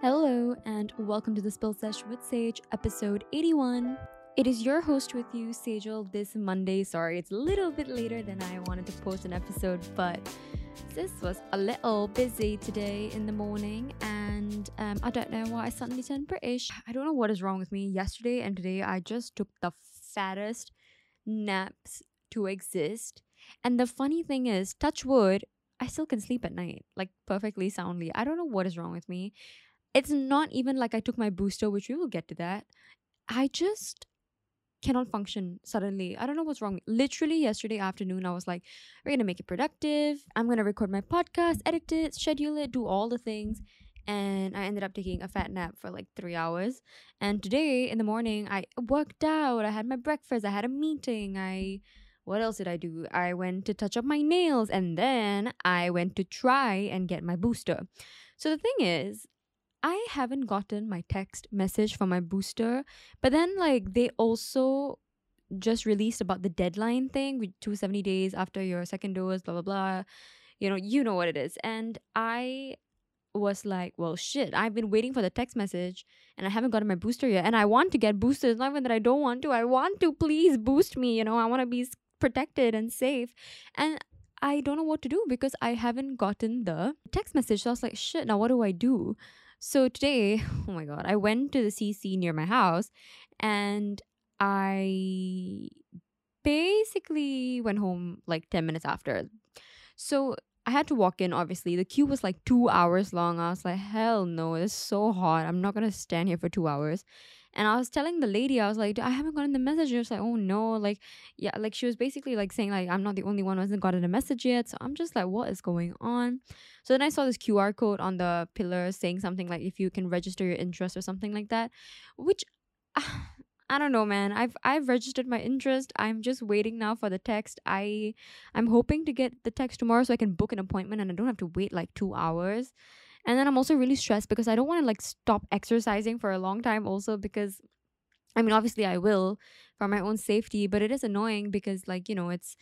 Hello, and welcome to the Spill Sesh with Sej, episode 81. It is your host with you, Sejal, this Monday. Sorry, it's a little bit later than I wanted to post an episode, but this was a little busy today in the morning, and um, I don't know why I suddenly turned British. I don't know what is wrong with me. Yesterday and today, I just took the fattest naps to exist. And the funny thing is, touch wood, I still can sleep at night, like perfectly soundly. I don't know what is wrong with me. It's not even like I took my booster, which we will get to that. I just cannot function suddenly. I don't know what's wrong. Literally yesterday afternoon, I was like, we're gonna make it productive. I'm gonna record my podcast, edit it, schedule it, do all the things. And I ended up taking a fat nap for like three hours. And today in the morning, I worked out. I had my breakfast. I had a meeting. I what else did I do? I went to touch up my nails and then I went to try and get my booster. So the thing is, I haven't gotten my text message for my booster, but then like they also just released about the deadline thing with 270 days after your second dose, blah blah blah. You know, you know what it is. And I was like, well, shit, I've been waiting for the text message and I haven't gotten my booster yet. And I want to get boosted. It's not even that I don't want to. I want to. Please boost me. You know, I want to be protected and safe. And I don't know what to do because I haven't gotten the text message. So I was like, shit, now what do I do? So today, oh my god, I went to the CC near my house and I basically went home like 10 minutes after. So I had to walk in, obviously. The queue was like two hours long. I was like, hell no, it's so hot. I'm not gonna stand here for two hours. And I was telling the lady, I was like, I haven't gotten the message. She was like, oh no, like, yeah, like she was basically like saying, like, I'm not the only one who hasn't gotten a message yet. So I'm just like, what is going on? So then I saw this QR code on the pillar saying something like if you can register your interest or something like that, which I don't know, man. I've I've registered my interest. I'm just waiting now for the text. I I'm hoping to get the text tomorrow so I can book an appointment and I don't have to wait like 2 hours. And then I'm also really stressed because I don't want to like stop exercising for a long time also because I mean obviously I will for my own safety, but it is annoying because like, you know, it's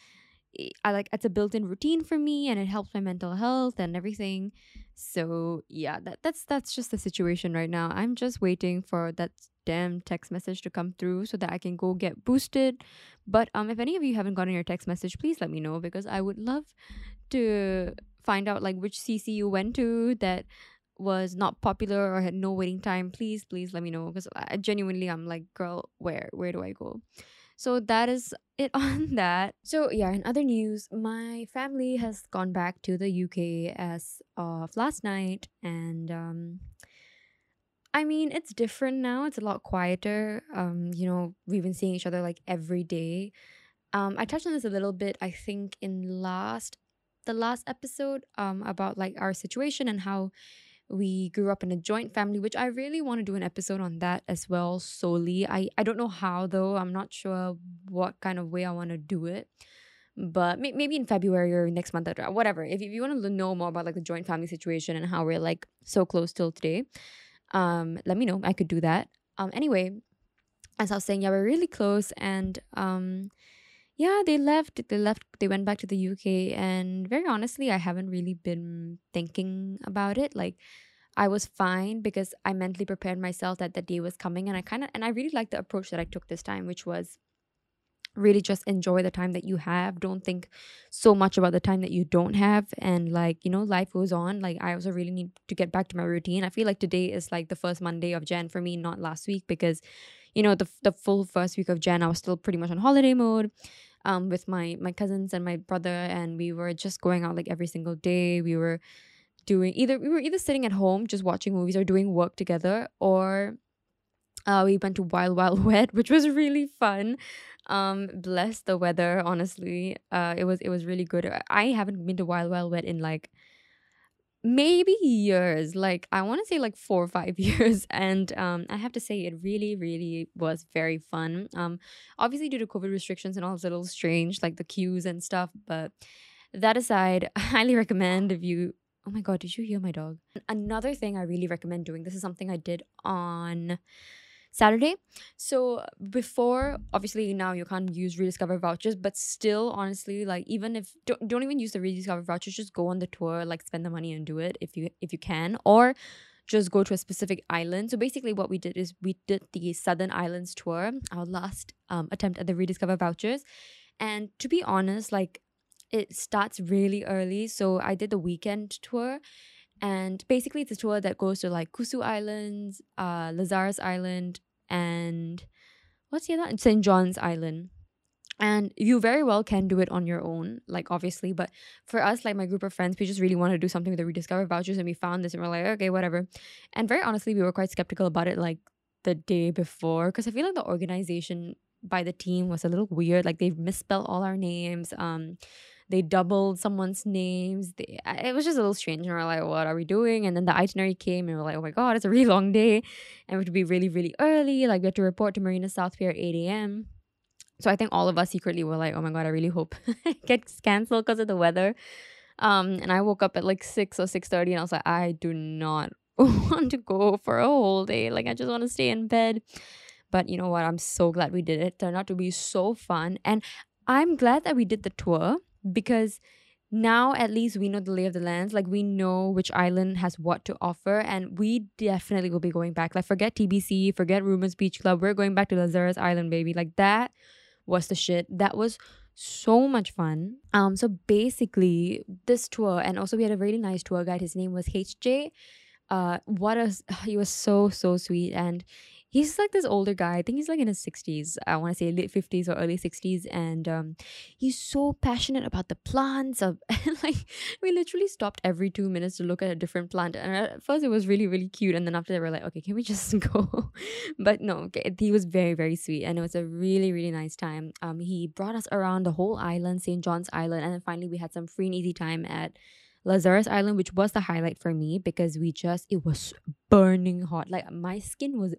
I like it's a built-in routine for me and it helps my mental health and everything. So, yeah, that that's that's just the situation right now. I'm just waiting for that damn text message to come through so that I can go get boosted. But um if any of you haven't gotten your text message, please let me know because I would love to find out like which CC you went to that was not popular or had no waiting time, please, please let me know because I genuinely I'm like, girl, where where do I go? So that is it on that. So yeah, in other news, my family has gone back to the UK as of last night and um I mean, it's different now. It's a lot quieter. Um, you know, we've been seeing each other like every day. Um, I touched on this a little bit, I think, in last the last episode um, about like our situation and how we grew up in a joint family which i really want to do an episode on that as well solely. I i don't know how though. I'm not sure what kind of way i want to do it. But may- maybe in february or next month or whatever. If, if you want to know more about like the joint family situation and how we're like so close till today um let me know. I could do that. Um anyway as i was saying yeah we're really close and um yeah, they left. They left. They went back to the UK, and very honestly, I haven't really been thinking about it. Like, I was fine because I mentally prepared myself that the day was coming, and I kind of and I really liked the approach that I took this time, which was really just enjoy the time that you have. Don't think so much about the time that you don't have, and like you know, life goes on. Like I also really need to get back to my routine. I feel like today is like the first Monday of Jan for me, not last week because you know the the full first week of Jan I was still pretty much on holiday mode um with my my cousins and my brother and we were just going out like every single day we were doing either we were either sitting at home just watching movies or doing work together or uh, we went to Wild Wild Wet, which was really fun. Um, bless the weather, honestly. Uh, it was it was really good. I haven't been to Wild Wild Wet in like maybe years like i want to say like four or five years and um i have to say it really really was very fun. Um obviously due to covid restrictions and all it's a little strange like the queues and stuff but that aside i highly recommend if you oh my god did you hear my dog? Another thing i really recommend doing this is something i did on Saturday. So before, obviously now you can't use rediscover vouchers, but still, honestly, like even if don't, don't even use the rediscover vouchers, just go on the tour, like spend the money and do it if you if you can, or just go to a specific island. So basically, what we did is we did the Southern Islands tour, our last um, attempt at the rediscover vouchers. And to be honest, like it starts really early. So I did the weekend tour. And basically, it's a tour that goes to like Kusu Islands, uh, Lazarus Island, and what's the other? St. John's Island and you very well can do it on your own like obviously but for us like my group of friends we just really wanted to do something with the rediscover vouchers and we found this and we're like okay whatever and very honestly we were quite skeptical about it like the day before because i feel like the organization by the team was a little weird like they misspelled all our names um they doubled someone's names they, it was just a little strange and we're like what are we doing and then the itinerary came and we're like oh my god it's a really long day and we had to be really really early like we had to report to marina south pier at 8 a.m so I think all of us secretly were like, oh my God, I really hope it gets canceled because of the weather. Um, and I woke up at like 6 or 6.30 and I was like, I do not want to go for a whole day. Like, I just want to stay in bed. But you know what? I'm so glad we did it. it turned out to be so fun. And I'm glad that we did the tour because now at least we know the lay of the lands like we know which island has what to offer and we definitely will be going back like forget tbc forget rumors beach club we're going back to lazarus island baby like that was the shit. That was so much fun. Um, so basically, this tour, and also we had a really nice tour guide. His name was HJ. Uh, what a he was so so sweet, and he's like this older guy. I think he's like in his 60s. I want to say late 50s or early 60s. And um, he's so passionate about the plants. Of like we literally stopped every two minutes to look at a different plant. And at first it was really, really cute. And then after that we're like, okay, can we just go? but no, okay, he was very, very sweet. And it was a really, really nice time. Um, he brought us around the whole island, St. John's Island. And then finally we had some free and easy time at Lazarus Island, which was the highlight for me because we just, it was burning hot. Like my skin was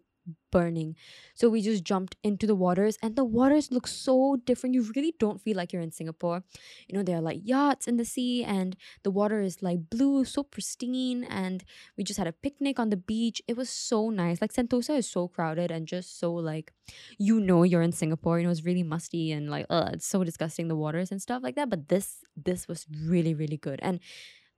burning. So we just jumped into the waters, and the waters look so different. You really don't feel like you're in Singapore. You know, there are like yachts in the sea, and the water is like blue, so pristine. And we just had a picnic on the beach. It was so nice. Like Sentosa is so crowded and just so like, you know, you're in Singapore. You know, it's really musty and like, uh, it's so disgusting the waters and stuff like that. But this this was really really good. And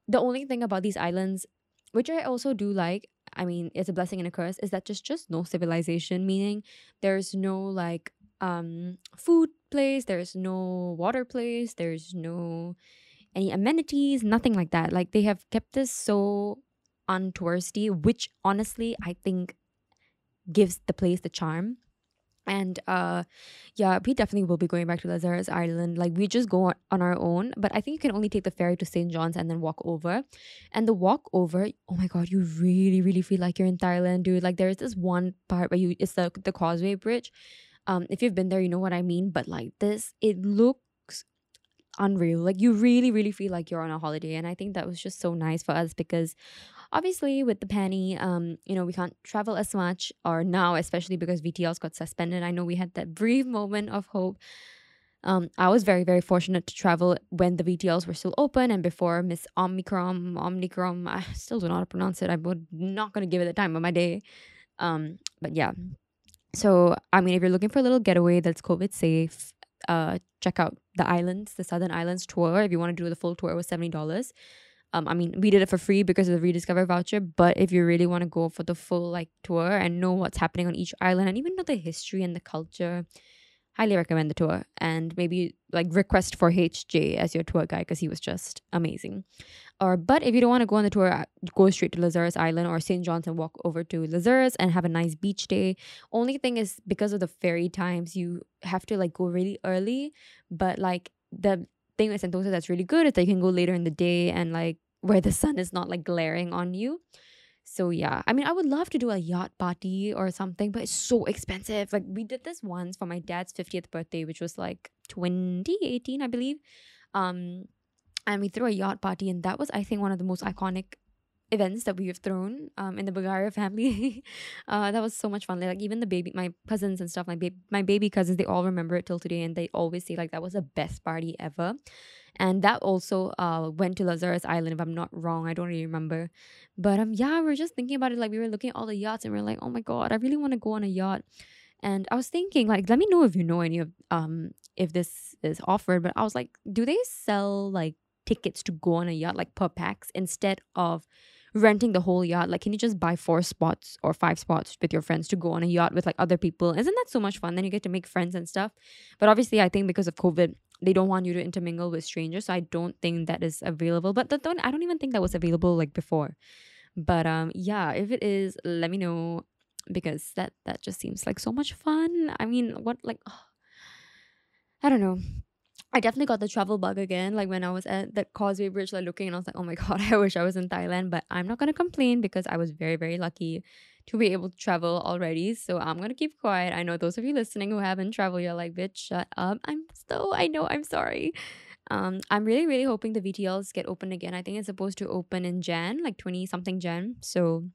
the only thing about these islands which I also do like, I mean, it's a blessing and a curse, is that just just no civilization, meaning there's no like um food place, there's no water place, there's no any amenities, nothing like that. Like they have kept this so untouristy, which honestly I think gives the place the charm and uh yeah we definitely will be going back to lazarus island. Like we just go on our own but i think you can only take the ferry to st john's and then walk over. And the walk over oh my god you really really feel like you're in thailand dude. Like there's this one part where you it's the, the causeway bridge. Um if you've been there you know what i mean. But like this it looks unreal. Like you really really feel like you're on a holiday. And i think that was just so nice for us because obviously with the penny um you know we can't travel as much or now especially because vtls got suspended i know we had that brief moment of hope um, I was very, very fortunate to travel when the VTLs were still open and before Miss Omicron, Omnicron, I still how to pronounce it. I would not going to give it the time of my day. Um, but yeah. So, I mean, if you're looking for a little getaway that's COVID safe, uh, check out the islands, the Southern Islands tour. If you want to do the full tour, it was $70. Um, I mean, we did it for free because of the rediscover voucher. But if you really want to go for the full like tour and know what's happening on each island and even know the history and the culture, highly recommend the tour. And maybe like request for HJ as your tour guide because he was just amazing. Or but if you don't want to go on the tour, go straight to Lazarus Island or St. John's and walk over to Lazarus and have a nice beach day. Only thing is because of the ferry times, you have to like go really early. But like the thing with Sentosa that's really good is that you can go later in the day and like where the sun is not like glaring on you. So yeah, I mean, I would love to do a yacht party or something, but it's so expensive. Like we did this once for my dad's 50th birthday, which was like 2018, I believe. Um, and we threw a yacht party, and that was, I think, one of the most iconic events that we have thrown um in the Bagaria family. uh that was so much fun. Like even the baby my cousins and stuff, my baby my baby cousins, they all remember it till today and they always say like that was the best party ever. And that also uh went to Lazarus Island if I'm not wrong. I don't really remember. But um yeah, we are just thinking about it like we were looking at all the yachts and we are like, "Oh my god, I really want to go on a yacht." And I was thinking like let me know if you know any of um if this is offered, but I was like, do they sell like tickets to go on a yacht like per pax instead of renting the whole yacht. Like, can you just buy four spots or five spots with your friends to go on a yacht with like other people? Isn't that so much fun? Then you get to make friends and stuff. But obviously, I think because of COVID, they don't want you to intermingle with strangers. So I don't think that is available. But don't, I don't even think that was available like before. But um, yeah, if it is, let me know because that that just seems like so much fun. I mean, what like, oh, I don't know. I definitely got the travel bug again. Like when I was at the Causeway Bridge, like looking, and I was like, oh my god, I wish I was in Thailand. But I'm not gonna complain because I was very, very lucky to be able to travel already. So I'm gonna keep quiet. I know those of you listening who haven't traveled, you're like, bitch, shut up. I'm so I know, I'm sorry. Um, I'm really, really hoping the VTLs get open again. I think it's supposed to open in Jan, like 20 something Jan. So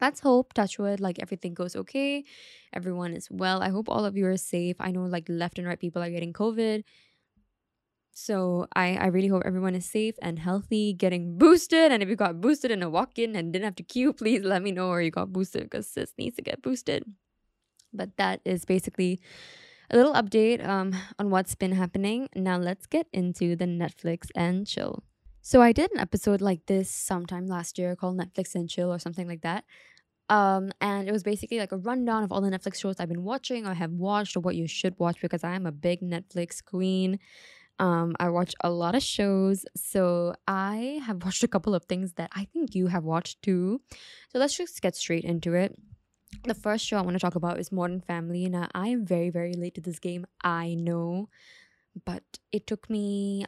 let's hope, touchwood, like everything goes okay. Everyone is well. I hope all of you are safe. I know like left and right people are getting COVID. So I, I really hope everyone is safe and healthy, getting boosted. And if you got boosted in a walk-in and didn't have to queue, please let me know or you got boosted because sis needs to get boosted. But that is basically a little update um, on what's been happening. Now let's get into the Netflix and chill. So I did an episode like this sometime last year called Netflix and chill or something like that. Um, and it was basically like a rundown of all the Netflix shows I've been watching or have watched or what you should watch because I am a big Netflix queen. Um, I watch a lot of shows, so I have watched a couple of things that I think you have watched too. So let's just get straight into it. The first show I want to talk about is Modern Family. Now, I am very, very late to this game, I know, but it took me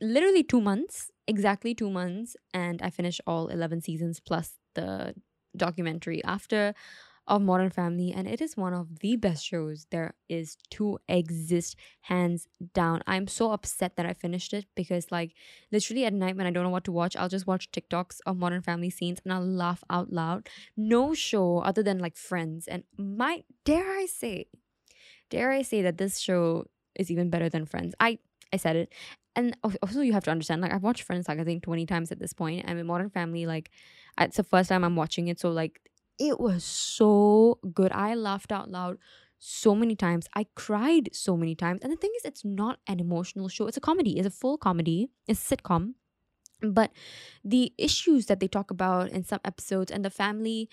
literally two months, exactly two months, and I finished all 11 seasons plus the documentary after of Modern Family, and it is one of the best shows there is to exist, hands down. I'm so upset that I finished it because, like, literally at night when I don't know what to watch, I'll just watch TikToks of Modern Family scenes and I'll laugh out loud. No show other than like Friends, and my dare I say, dare I say that this show is even better than Friends. I I said it. And also, you have to understand, like, I've watched Friends, like, I think 20 times at this point, and in Modern Family, like, it's the first time I'm watching it. So, like, it was so good. I laughed out loud so many times. I cried so many times. And the thing is, it's not an emotional show. It's a comedy. It's a full comedy. It's a sitcom. But the issues that they talk about in some episodes and the family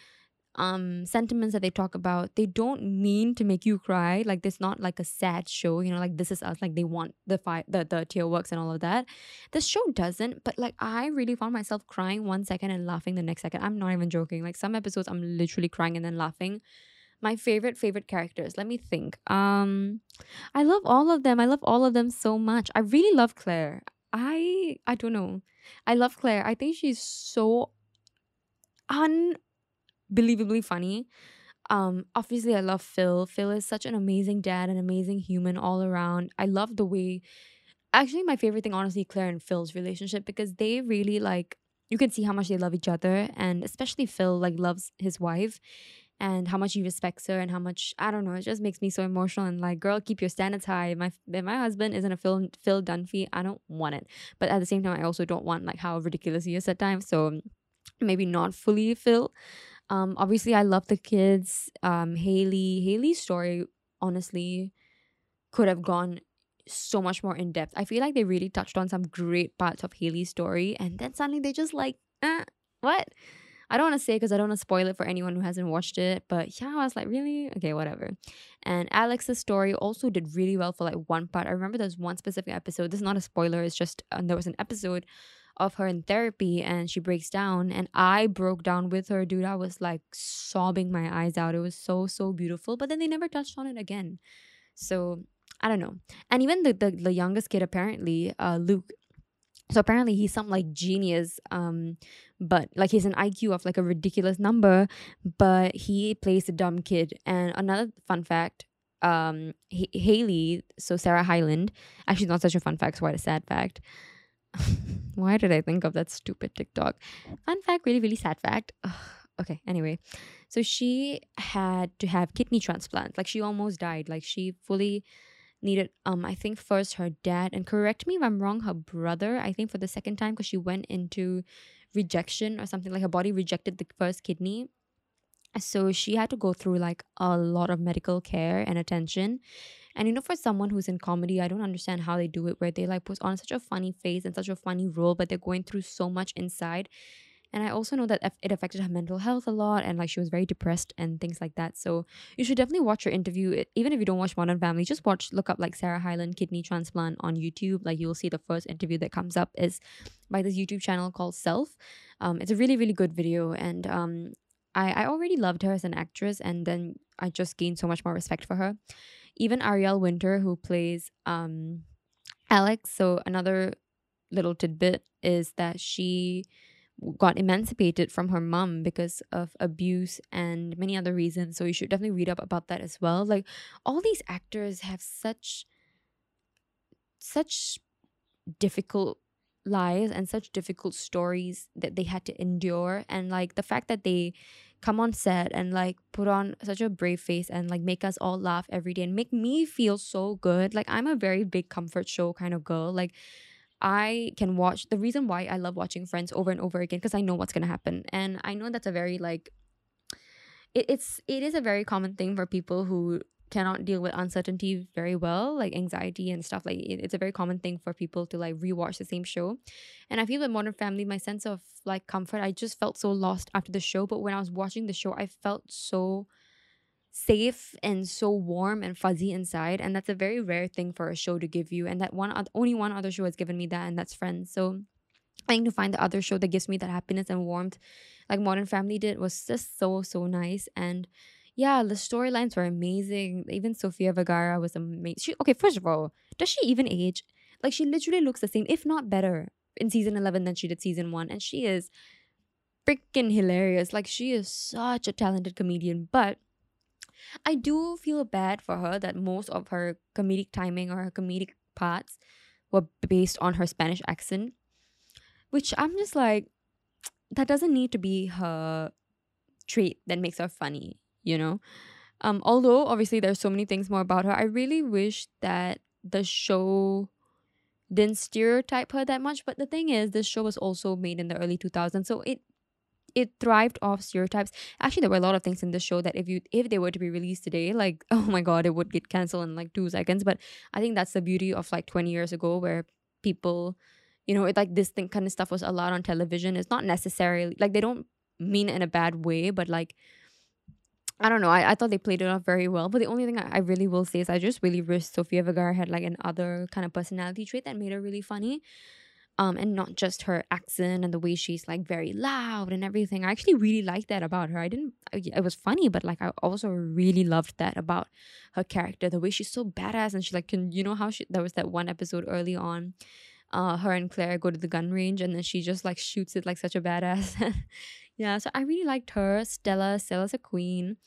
um sentiments that they talk about they don't mean to make you cry. Like it's not like a sad show you know like this is us like they want the fight the the tear works and all of that. The show doesn't but like i really found myself crying one second and laughing the next second. I'm not even joking. Like some episodes i'm literally crying and then laughing. My favorite favorite characters let me think. Um i love all of them. I love all of them so much. I really love claire. I i don't know. I love claire. I think she's so un believably funny. Um, obviously, I love Phil. Phil is such an amazing dad, an amazing human all around. I love the way. Actually, my favorite thing, honestly, Claire and Phil's relationship because they really like. You can see how much they love each other, and especially Phil like loves his wife, and how much he respects her, and how much I don't know. It just makes me so emotional and like, girl, keep your standards high. My my husband isn't a Phil Phil Dunphy. I don't want it, but at the same time, I also don't want like how ridiculous he is at times. So maybe not fully Phil. Um, obviously, I love the kids. Um, Haley, Haley's story, honestly, could have gone so much more in depth. I feel like they really touched on some great parts of Haley's story, and then suddenly they just like, eh, what? I don't want to say because I don't want to spoil it for anyone who hasn't watched it, but yeah, I was like, really? Okay, whatever. And Alex's story also did really well for like one part. I remember there's one specific episode. This is not a spoiler, it's just uh, there was an episode of her in therapy and she breaks down and I broke down with her dude. I was like sobbing my eyes out. It was so so beautiful but then they never touched on it again. So I don't know. And even the the, the youngest kid apparently uh Luke so apparently he's some like genius um but like he's an IQ of like a ridiculous number but he plays a dumb kid. And another fun fact um H- Haley so Sarah Hyland actually not such a fun fact quite a sad fact Why did I think of that stupid TikTok? Fun fact, really, really sad fact. Ugh, okay, anyway. So she had to have kidney transplant. Like she almost died. Like she fully needed um I think first her dad and correct me if I'm wrong, her brother, I think for the second time because she went into rejection or something like her body rejected the first kidney. So she had to go through like a lot of medical care and attention and you know, for someone who's in comedy, I don't understand how they do it, where they like put on such a funny face and such a funny role, but they're going through so much inside. And I also know that it affected her mental health a lot and like she was very depressed and things like that. So you should definitely watch her interview. Even if you don't watch Modern Family, just watch, look up like Sarah Hyland kidney transplant on YouTube. Like you'll see the first interview that comes up is by this YouTube channel called Self. Um, it's a really, really good video. And um, I, I already loved her as an actress and then I just gained so much more respect for her. Even Ariel Winter, who plays um, Alex, so another little tidbit is that she got emancipated from her mom because of abuse and many other reasons. So you should definitely read up about that as well. Like all these actors have such such difficult lives and such difficult stories that they had to endure and like the fact that they come on set and like put on such a brave face and like make us all laugh every day and make me feel so good. Like i'm a very big comfort show kind of girl. Like I can watch the reason why I love watching Friends over and over again because I know what's gonna happen, and I know that's a very like it, it's it is a very common thing for people who cannot deal with uncertainty very well, like anxiety and stuff. Like it, it's a very common thing for people to like rewatch the same show, and I feel with Modern Family, my sense of like comfort, I just felt so lost after the show, but when I was watching the show, I felt so safe and so warm and fuzzy inside and that's a very rare thing for a show to give you and that one only one other show has given me that and that's friends so i think to find the other show that gives me that happiness and warmth like modern family did was just so so nice and yeah the storylines were amazing. Even sofia vergara was amazing She okay first of all does she even age? Like she literally looks the same if not better in season 11 than she did season 1 and she is freaking hilarious. Like she is such a talented comedian but I do feel bad for her that most of her comedic timing or her comedic parts were based on her Spanish accent, which I'm just like, that doesn't need to be her trait that makes her funny, you know? Um, although obviously there's so many things more about her, I really wish that the show didn't stereotype her that much. But the thing is, this show was also made in the early 2000s, so it it thrived off stereotypes. Actually, there were a lot of things in the show that if you if they were to be released today, like oh my god, it would get canceled in like two seconds. But I think that's the beauty of like twenty years ago, where people, you know, it like this thing kind of stuff was allowed on television. It's not necessarily like they don't mean in a bad way, but like. I don't know. I, I thought they played it off very well. But the only thing I, I really will say is I just really wish Sofia Vergara had like an other kind of personality trait that made her really funny um, and not just her accent and the way she's like very loud and everything. I actually really liked that about her. I didn't, it was funny, but like I also really loved that about her character, the way she's so badass and she like can, you know how she, there was that one episode early on, uh, her and Claire go to the gun range and then she just like shoots it like such a badass. yeah, so I really liked her. Stella, Stella's a queen.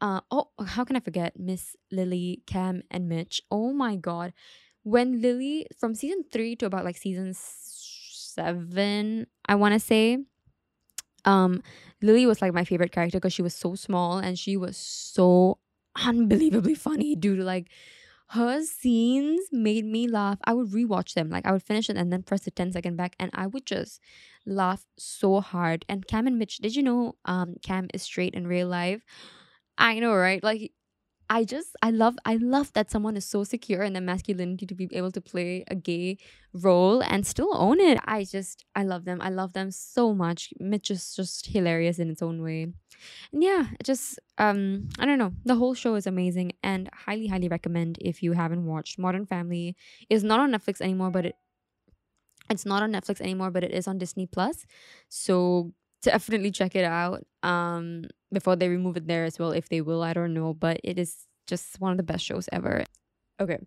Uh, oh, how can I forget Miss Lily, Cam, and Mitch? Oh my god when Lily from season three to about like season seven, I want to say, um, Lily was like my favorite character because she was so small and she was so unbelievably funny due to like her scenes made me laugh. I would rewatch them. Like I would finish it and then press the 10 second back and I would just laugh so hard. And Cam and Mitch, did you know um Cam is straight in real life? I know, right? Like I just I love I love that someone is so secure in their masculinity to be able to play a gay role and still own it. I just I love them. I love them so much. Mitch is just hilarious in its own way. And yeah, just um I don't know. The whole show is amazing and highly highly recommend if you haven't watched. Modern Family is not on Netflix anymore, but it it's not on Netflix anymore, but it is on Disney Plus. So definitely check it out um before they remove it there as well if they will i don't know but it is just one of the best shows ever okay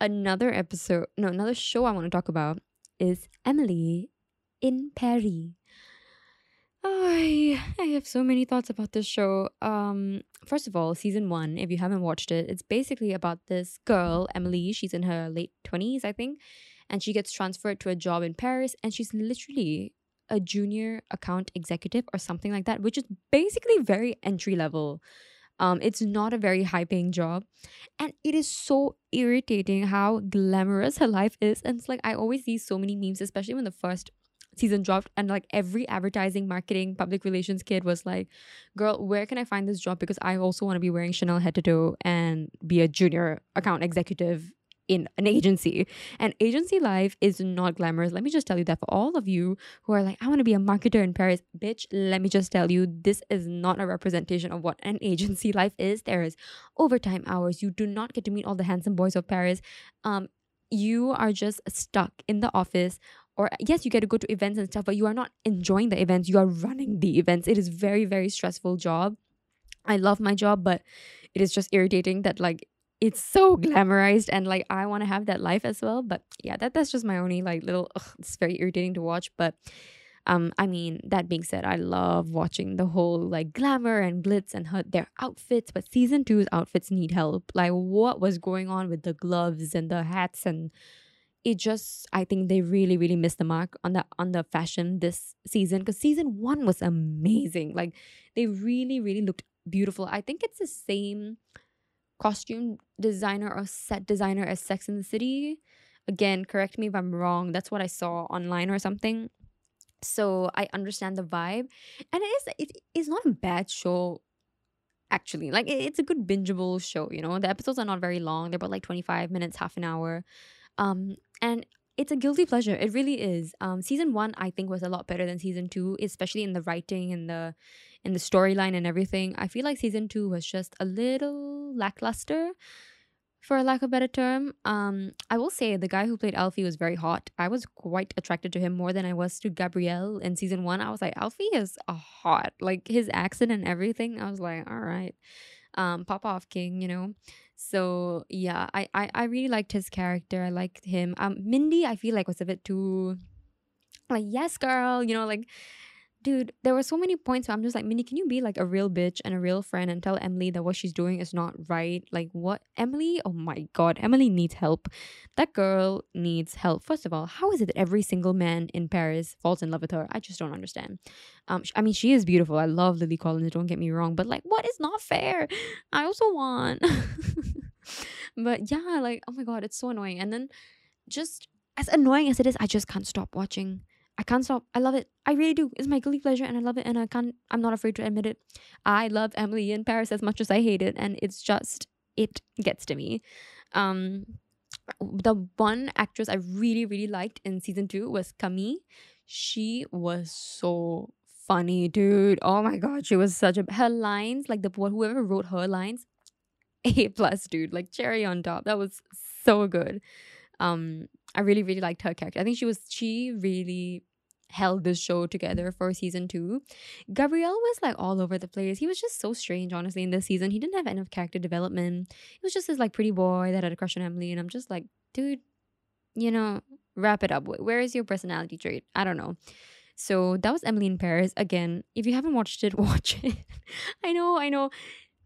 another episode no another show i want to talk about is emily in paris I I have so many thoughts about this show. Um, first of all, season one, if you haven't watched it, it's basically about this girl, Emily. She's in her late twenties, I think, and she gets transferred to a job in Paris, and she's literally a junior account executive or something like that, which is basically very entry level. Um, it's not a very high paying job. And it is so irritating how glamorous her life is. And it's like, I always see so many memes, especially when the first season dropped and like every advertising marketing public relations kid was like girl where can i find this job because i also want to be wearing chanel head to toe and be a junior account executive in an agency. And agency life is not glamorous. Let me just tell you that for all of you who are like, I want to be a marketer in Paris, bitch, let me just tell you, this is not a representation of what an agency life is. There is overtime hours. You do not get to meet all the handsome boys of Paris. Um, you are just stuck in the office or yes you get to go to events and stuff but you are not enjoying the events you are running the events it is very very stressful job i love my job but it is just irritating that like it's so glamorized and like I want to have that life as well. But yeah, that that's just my only like little. Ugh, it's very irritating to watch, but. Um, I mean, that being said, I love watching the whole like glamour and glitz and her, their outfits, but season two's outfits need help. Like, what was going on with the gloves and the hats and it just I think they really really missed the mark on the on the fashion this season because season one was amazing. Like they really really looked beautiful. I think it's the same costume designer or set designer as Sex in the City. Again, correct me if I'm wrong. That's what I saw online or something. So I understand the vibe, and it is it is not a bad show. Actually, like it's a good bingeable show. You know, the episodes are not very long. They're about like twenty five minutes, half an hour, um, and it's a guilty pleasure. It really is. Um, season one I think was a lot better than season two, especially in the writing and the in the storyline and everything. I feel like season two was just a little lackluster, for lack of a better term. Um, I will say the guy who played Alfie was very hot. I was quite attracted to him more than I was to Gabriel in season one. I was like, Alfie is hot. Like his accent and everything. I was like, all right. Um, pop off king, you know. So yeah, I, I I really liked his character. I liked him. Um, Mindy, I feel like was a bit too like yes girl you know like dude, there were so many points where I'm just like, Mindy, can you be like a real bitch and a real friend and tell Emily that what she's doing is not right? Like, what? Emily? Oh my God, Emily needs help. That girl needs help. First of all, how is it that every single man in Paris falls in love with her? I just don't understand. Um, I mean, she is beautiful. I love Lily Collins, don't get me wrong, but like, what is not fair? I also want. but yeah, like, oh my God, it's so annoying. And then just as annoying as it is, I just can't stop watching I can't stop. I love it. I really do. It's my guilty pleasure and I love it and I can't I'm not afraid to admit it. I love Emily in Paris as much as I hate it and it's just it gets to me. Um the one actress I really really liked in season 2 was Camille. She was so funny, dude. Oh my god, she was such a her lines like the whoever wrote her lines A plus, dude. Like cherry on top. That was so good. Um I really, really liked her character. I think she was she really held this show together for season two. Gabriel was like all over the place. He was just so strange, honestly, in this season. He didn't have enough character development. He was just this like pretty boy that had a crush on Emily, and I'm just like, dude, you know, wrap it up. Where is your personality trait? I don't know. So that was Emily in Paris. Again, if you haven't watched it, watch it. I know, I know.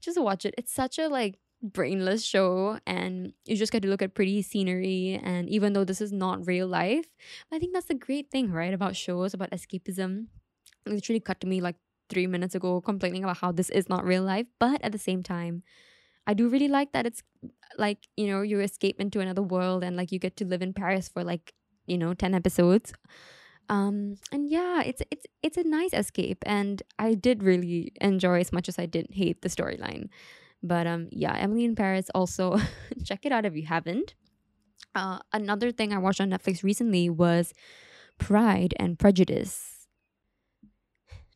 Just watch it. It's such a like brainless show and you just get to look at pretty scenery and even though this is not real life i think that's the great thing right about shows about escapism. It literally cut to me like three minutes ago complaining about how this is not real life but at the same time i do really like that it's like you know you escape into another world and like you get to live in paris for like you know 10 episodes. Um and yeah it's it's it's a nice escape and i did really enjoy as much as i didn't hate the storyline but um, yeah, Emily in Paris. Also, check it out if you haven't. Uh, another thing I watched on Netflix recently was Pride and Prejudice.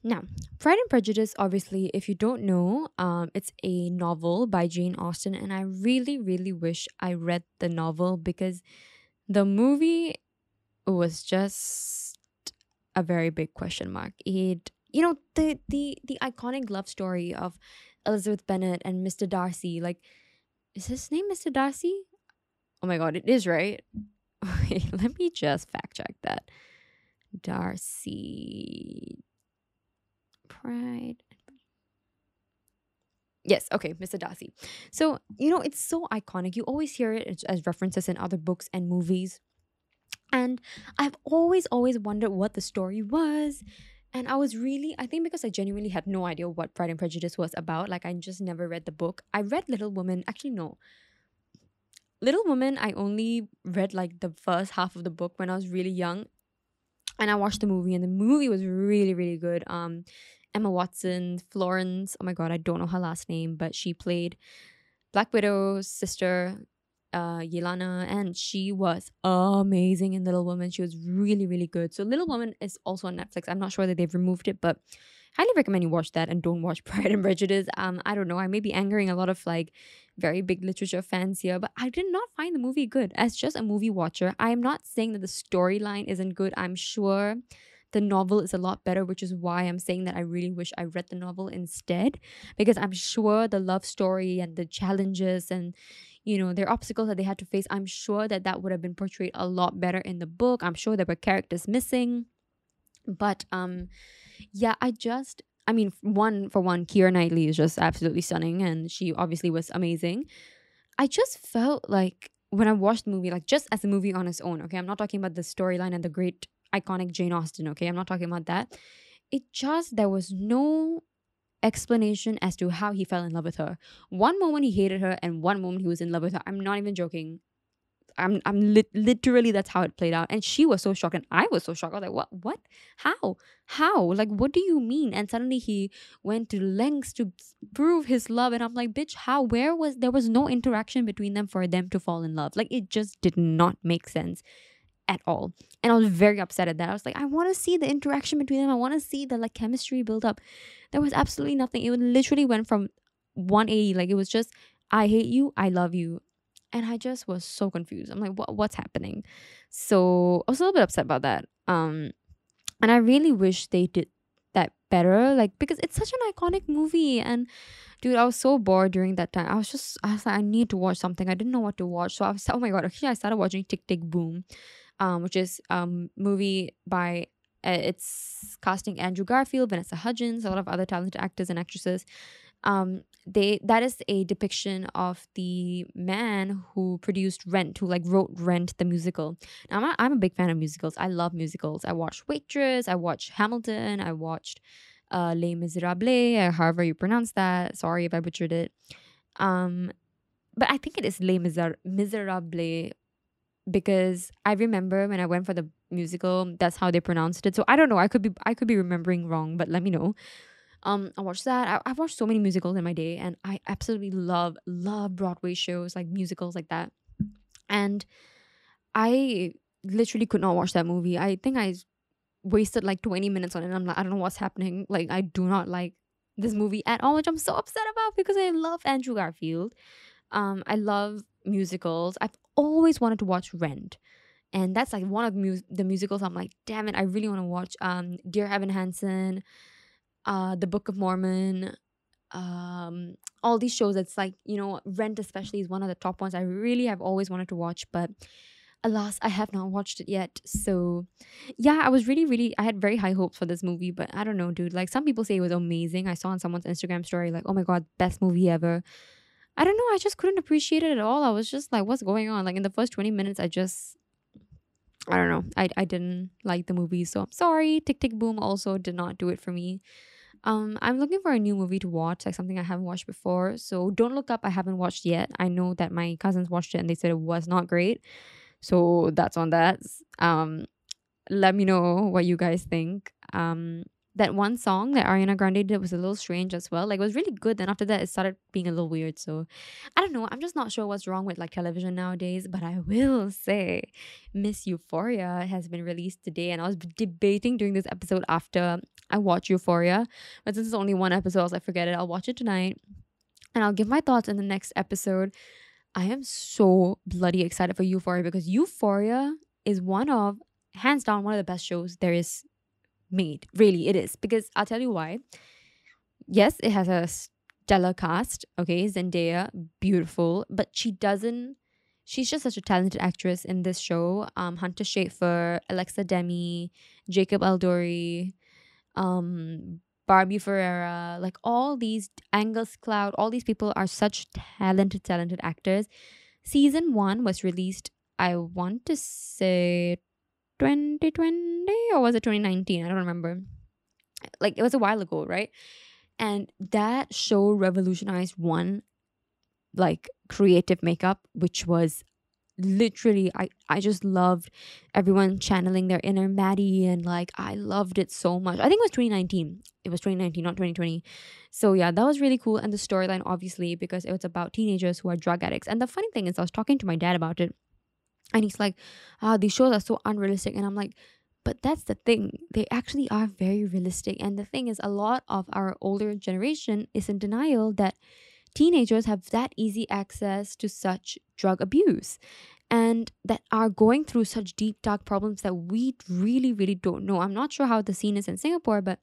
Now, Pride and Prejudice, obviously, if you don't know, um, it's a novel by Jane Austen, and I really, really wish I read the novel because the movie was just a very big question mark. It, you know, the the the iconic love story of Elizabeth Bennet and Mr. Darcy. Like, is his name Mr. Darcy? Oh my god, it is, right? Wait, let me just fact check that. Darcy. Pride. Yes, okay, Mr. Darcy. So, you know, it's so iconic. You always hear it as references in other books and movies. And I've always, always wondered what the story was. And I was really, I think because I genuinely had no idea what Pride and Prejudice was about, like I just never read the book. I read Little Women, actually, no. Little Women, I only read like the first half of the book when I was really young. And I watched the movie, and the movie was really, really good. Um, Emma Watson, Florence, oh my god, I don't know her last name, but she played Black Widow's sister. Uh, Yelena, and she was amazing in Little Woman. She was really, really good. So Little Woman is also on Netflix. I'm not sure that they've removed it, but highly recommend you watch that and don't watch Pride and Prejudice. Um, I don't know. I may be angering a lot of like very big literature fans here, but I did not find the movie good. As just a movie watcher, I am not saying that the storyline isn't good. I'm sure the novel is a lot better, which is why I'm saying that I really wish I read the novel instead, because I'm sure the love story and the challenges and you know their obstacles that they had to face. I'm sure that that would have been portrayed a lot better in the book. I'm sure there were characters missing. But um yeah i just i mean one for one keira knightley is just absolutely stunning and she obviously was amazing. I just felt like when i watched the movie like just as a movie on its own okay? I'm not talking about the storyline and the great iconic Jane Austen, okay? I'm not talking about that. It just, there was no explanation as to how he fell in love with her. One moment he hated her, and one moment he was in love with her. I'm not even joking. I'm I'm li- literally that's how it played out, and she was so shocked, and I was so shocked. I was like, "What? What? How? How? Like, what do you mean?" And suddenly he went to lengths to prove his love, and I'm like, "Bitch, how? Where was there was no interaction between them for them to fall in love? Like, it just did not make sense." at all. And I was very upset at that. I was like, I want to see the interaction between them. I want to see the like chemistry build up. There was absolutely nothing. It literally went from 180. Like it was just, I hate you, I love you. And I just was so confused. I'm like, what what's happening? So I was a little bit upset about that. Um and I really wish they did that better. Like because it's such an iconic movie and dude, I was so bored during that time. I was just I was like, I need to watch something. I didn't know what to watch. So I was oh my god, actually I started watching Tick Tick Boom um, which is um movie by uh, it's casting Andrew Garfield, Vanessa Hudgens, a lot of other talented actors and actresses. Um, they that is a depiction of the man who produced Rent, who like wrote Rent the musical. Now I'm a, I'm a big fan of musicals. I love musicals. I watched Waitress. I watched Hamilton. I watched uh, Les Miserables, or however you pronounce that. Sorry if I butchered it. Um, but I think it is Les Miser- Miserables because I remember when I went for the musical, that's how they pronounced it. So I don't know. I could be I could be remembering wrong, but let me know. Um, I watched that. I, I've watched so many musicals in my day, and I absolutely love love Broadway shows like musicals like that. And I literally could not watch that movie. I think I wasted like 20 minutes on it. I'm like, I don't know what's happening. Like, I do not like this movie at all, which I'm so upset about because I love Andrew Garfield. Um, I love musicals. I've always wanted to watch Rent. And that's like one of mu- the musicals I'm like, damn it, I really want to watch. Um, Dear Evan Hansen, uh, The Book of Mormon, um, all these shows. It's like, you know, Rent especially is one of the top ones I really have always wanted to watch, but alas, I have not watched it yet. So, yeah, I was really, really, I had very high hopes for this movie, but I don't know, dude. Like, some people say it was amazing. I saw on someone's Instagram story, like, oh my god, best movie ever. I don't know. I just couldn't appreciate it at all. I was just like, what's going on? Like in the first 20 minutes, I just, I don't know. I, I didn't like the movie. So I'm sorry. Tick Tick Boom also did not do it for me. Um, I'm looking for a new movie to watch, like something I haven't watched before. So don't look up. I haven't watched yet. I know that my cousins watched it and they said it was not great. So that's on that. Um, let me know what you guys think. Um, that one song that Ariana Grande did was a little strange as well. Like it was really good. Then after that, it started being a little weird. So I don't know. I'm just not sure what's wrong with like television nowadays. But I will say, Miss Euphoria has been released today, and I was debating during this episode after I watched Euphoria. But since it's only one episode, I was like, forget it. I'll watch it tonight, and I'll give my thoughts in the next episode. I am so bloody excited for Euphoria because Euphoria is one of hands down one of the best shows there is made. Really, it is. Because I'll tell you why. Yes, it has a stellar cast. Okay, Zendaya, beautiful, but she doesn't. She's just such a talented actress in this show. Um, Hunter Schafer, Alexa Demie, Jacob Elordi, um, Barbie Ferreira, like all these Angus Cloud, all these people are such talented, talented actors. Season one was released, I want to say 2020 or was it 2019? I don't remember. Like it was a while ago, right? And that show revolutionized one like creative makeup, which was literally I I just loved everyone channeling their inner Maddy and like I loved it so much. I think it was 2019. It was 2019, not 2020. So yeah, that was really cool. And the storyline, obviously, because it was about teenagers who are drug addicts. And the funny thing is, I was talking to my dad about it, and he's like, "Ah, these shows are so unrealistic." And I'm like, but that's the thing. They actually are very realistic. And the thing is, a lot of our older generation is in denial that teenagers have that easy access to such drug abuse and that are going through such deep dark problems that we really really don't know i'm not sure how the scene is in singapore but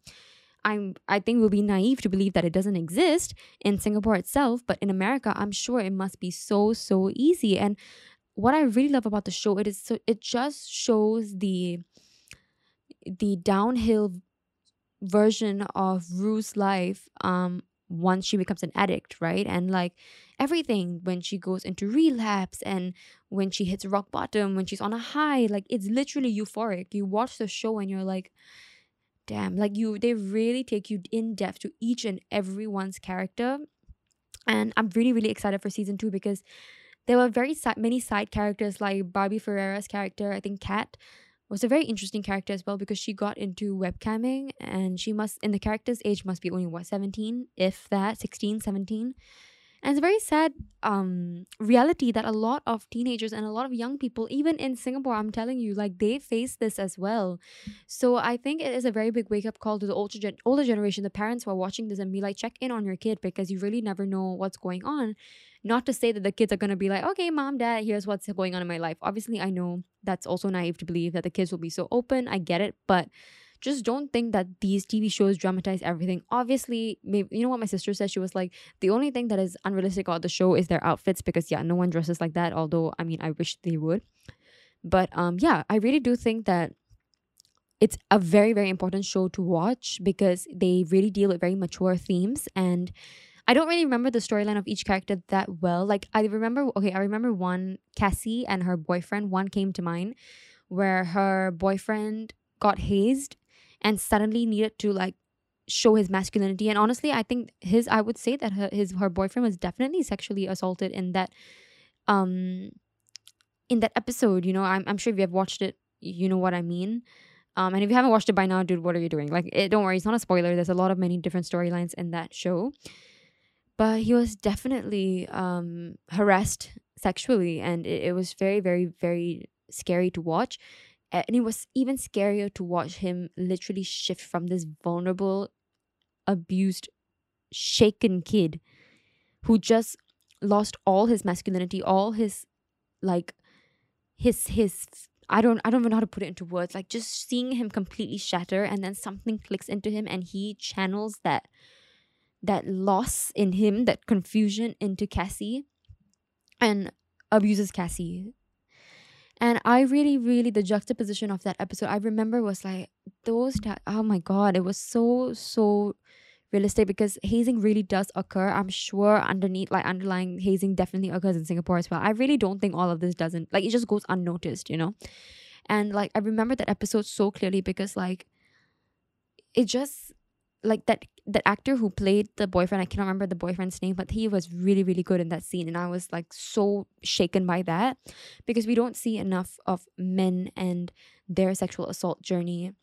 i'm i think we'll be naive to believe that it doesn't exist in singapore itself but in america i'm sure it must be so so easy and what i really love about the show it is so it just shows the the downhill version of rue's life um once she becomes an addict, right? And like everything when she goes into relapse and when she hits rock bottom, when she's on a high, like it's literally euphoric. You watch the show and you're like, damn, like you, they really take you in depth to each and everyone's character. And I'm really, really excited for season two because there were very si- many side characters like Barbie Ferreira's character, I think Kat was a very interesting character as well because she got into webcamming and she must in the character's age must be only what 17 if that 16 17 and it's a very sad um reality that a lot of teenagers and a lot of young people even in singapore i'm telling you like they face this as well. So i think it is a very big wake-up call to the older, gen- older generation. The parents who are watching this and be like check in on your kid because you really never know what's going on not to say that the kids are going to be like, okay, mom, dad, here's what's going on in my life. Obviously, I know that's also naive to believe that the kids will be so open. I get it. But just don't think that these TV shows dramatize everything. Obviously, maybe you know what my sister said. She was like, the only thing that is unrealistic about the show is their outfits because yeah, no one dresses like that. Although I mean, I wish they would. But um, yeah, I really do think that it's a very very important show to watch because they really deal with very mature themes and I don't really remember the storyline of each character that well. Like I remember okay, I remember one Cassie and her boyfriend, one came to mind where her boyfriend got hazed and suddenly needed to like show his masculinity and honestly I think his I would say that her, his her boyfriend was definitely sexually assaulted in that um in that episode, you know. I'm I'm sure if you have watched it, you know what I mean. Um, and if you haven't watched it by now, dude, what are you doing? Like, it, don't worry, it's not a spoiler. There's a lot of many different storylines in that show but he was definitely um, harassed sexually and it, it was very very very scary to watch. And it was even scarier to watch him literally shift from this vulnerable abused shaken kid who just lost all his masculinity all his like his his I don't I don't even know how to put it into words like just seeing him completely shatter and then something clicks into him and he channels that that loss in him, that confusion into Cassie and abuses Cassie. And I really, really, the juxtaposition of that episode, I remember was like, those, ta- oh my God, it was so, so realistic because hazing really does occur. I'm sure underneath, like underlying hazing definitely occurs in Singapore as well. I really don't think all of this doesn't, like, it just goes unnoticed, you know? And like, I remember that episode so clearly because, like, it just, like that that actor who played the boyfriend, I cannot remember the boyfriend's name, but he was really, really good in that scene. And I was like so shaken by that because we don't see enough of men and their sexual assault journey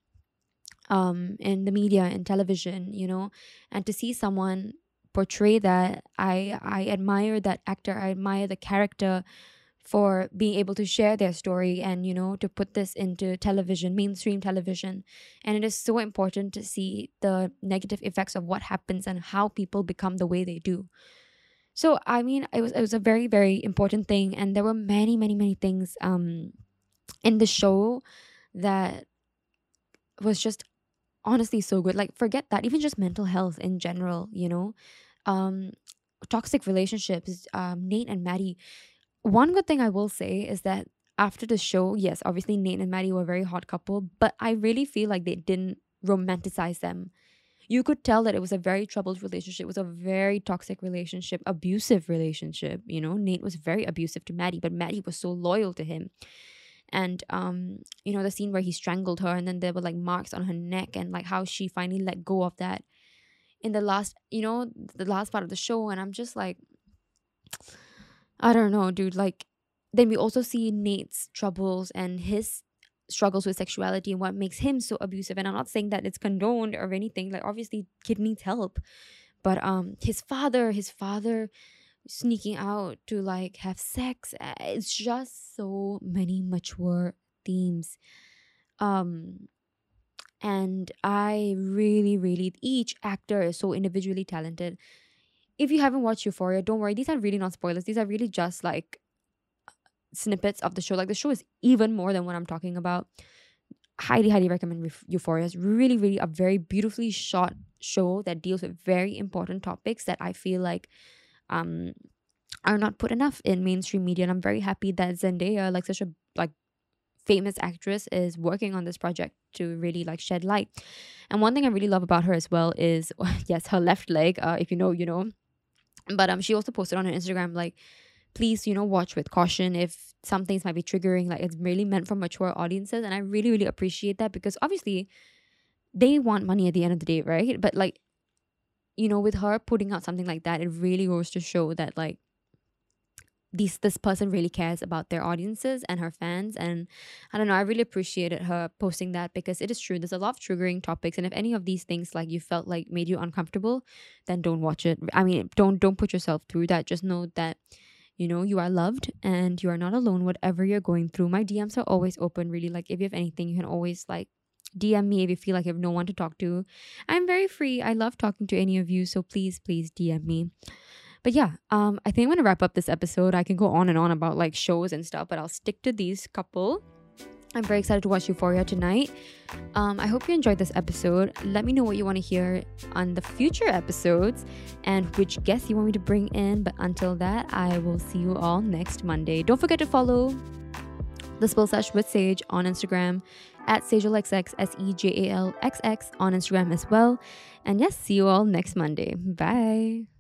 um in the media and television, you know, and to see someone portray that, I I admire that actor. I admire the character for being able to share their story and you know to put this into television mainstream television. And it is so important to see the negative effects of what happens and how people become the way they do. So i mean it was it was a very very important thing. And there were many many many things um in the show that was just honestly so good. Like forget that. Even just mental health in general you know? Um toxic relationships um nate and maddy one good thing I will say is that after the show, yes, obviously Nate and Maddy were a very hot couple, but I really feel like they didn't romanticize them. You could tell that it was a very troubled relationship, it was a very toxic relationship, abusive relationship. You know, Nate was very abusive to Maddy, but Maddy was so loyal to him. And um, you know, the scene where he strangled her and then there were like marks on her neck and like how she finally let go of that in the last, you know, the last part of the show. And I'm just like I don't know, dude. Like, then we also see Nate's troubles and his struggles with sexuality and what makes him so abusive. And I'm not saying that it's condoned or anything. Like obviously kid needs help. But um his father, his father sneaking out to like have sex. eh, It's just so many mature themes. Um and I really, really each actor is so individually talented. If you haven't watched Euphoria, don't worry. These are really not spoilers. These are really just like snippets of the show. Like the show is even more than what I'm talking about. Highly, highly recommend Euphoria. It's really, really a very beautifully shot show that deals with very important topics that I feel like um are not put enough in mainstream media. And I'm very happy that Zendaya, like such a like famous actress, is working on this project to really like shed light. And one thing I really love about her as well is yes, her left leg. Uh, if you know, you know. But um, she also posted on her Instagram like please you know watch with caution if some things might be triggering like it's really meant for mature audiences. And i really really appreciate that because obviously they want money at the end of the day right? But like you know with her putting out something like that it really goes to show that like these this person really cares about their audiences and her fans and i don't know i really appreciated her posting that because it is true there's a lot of triggering topics and if any of these things like you felt like made you uncomfortable then don't watch it. I mean don't don't put yourself through that. Just know that you know you are loved and you are not alone. Whatever you're going through my dms are always open really. Like if you have anything you can always like dm me if you feel like you have no one to talk to. I'm very free. I love talking to any of you so please please dm me but yeah um i think i'm gonna wrap up this episode i can go on and on about like shows and stuff but i'll stick to these couple I'm very excited to watch Euphoria tonight. Um, I hope you enjoyed this episode. Let me know what you want to hear on the future episodes and which guests you want me to bring in. But until that, I will see you all next Monday. Don't forget to follow the Spill Sesh with Sej on Instagram at SejalXX, S E J A L X X on Instagram as well. And yes, see you all next Monday. Bye.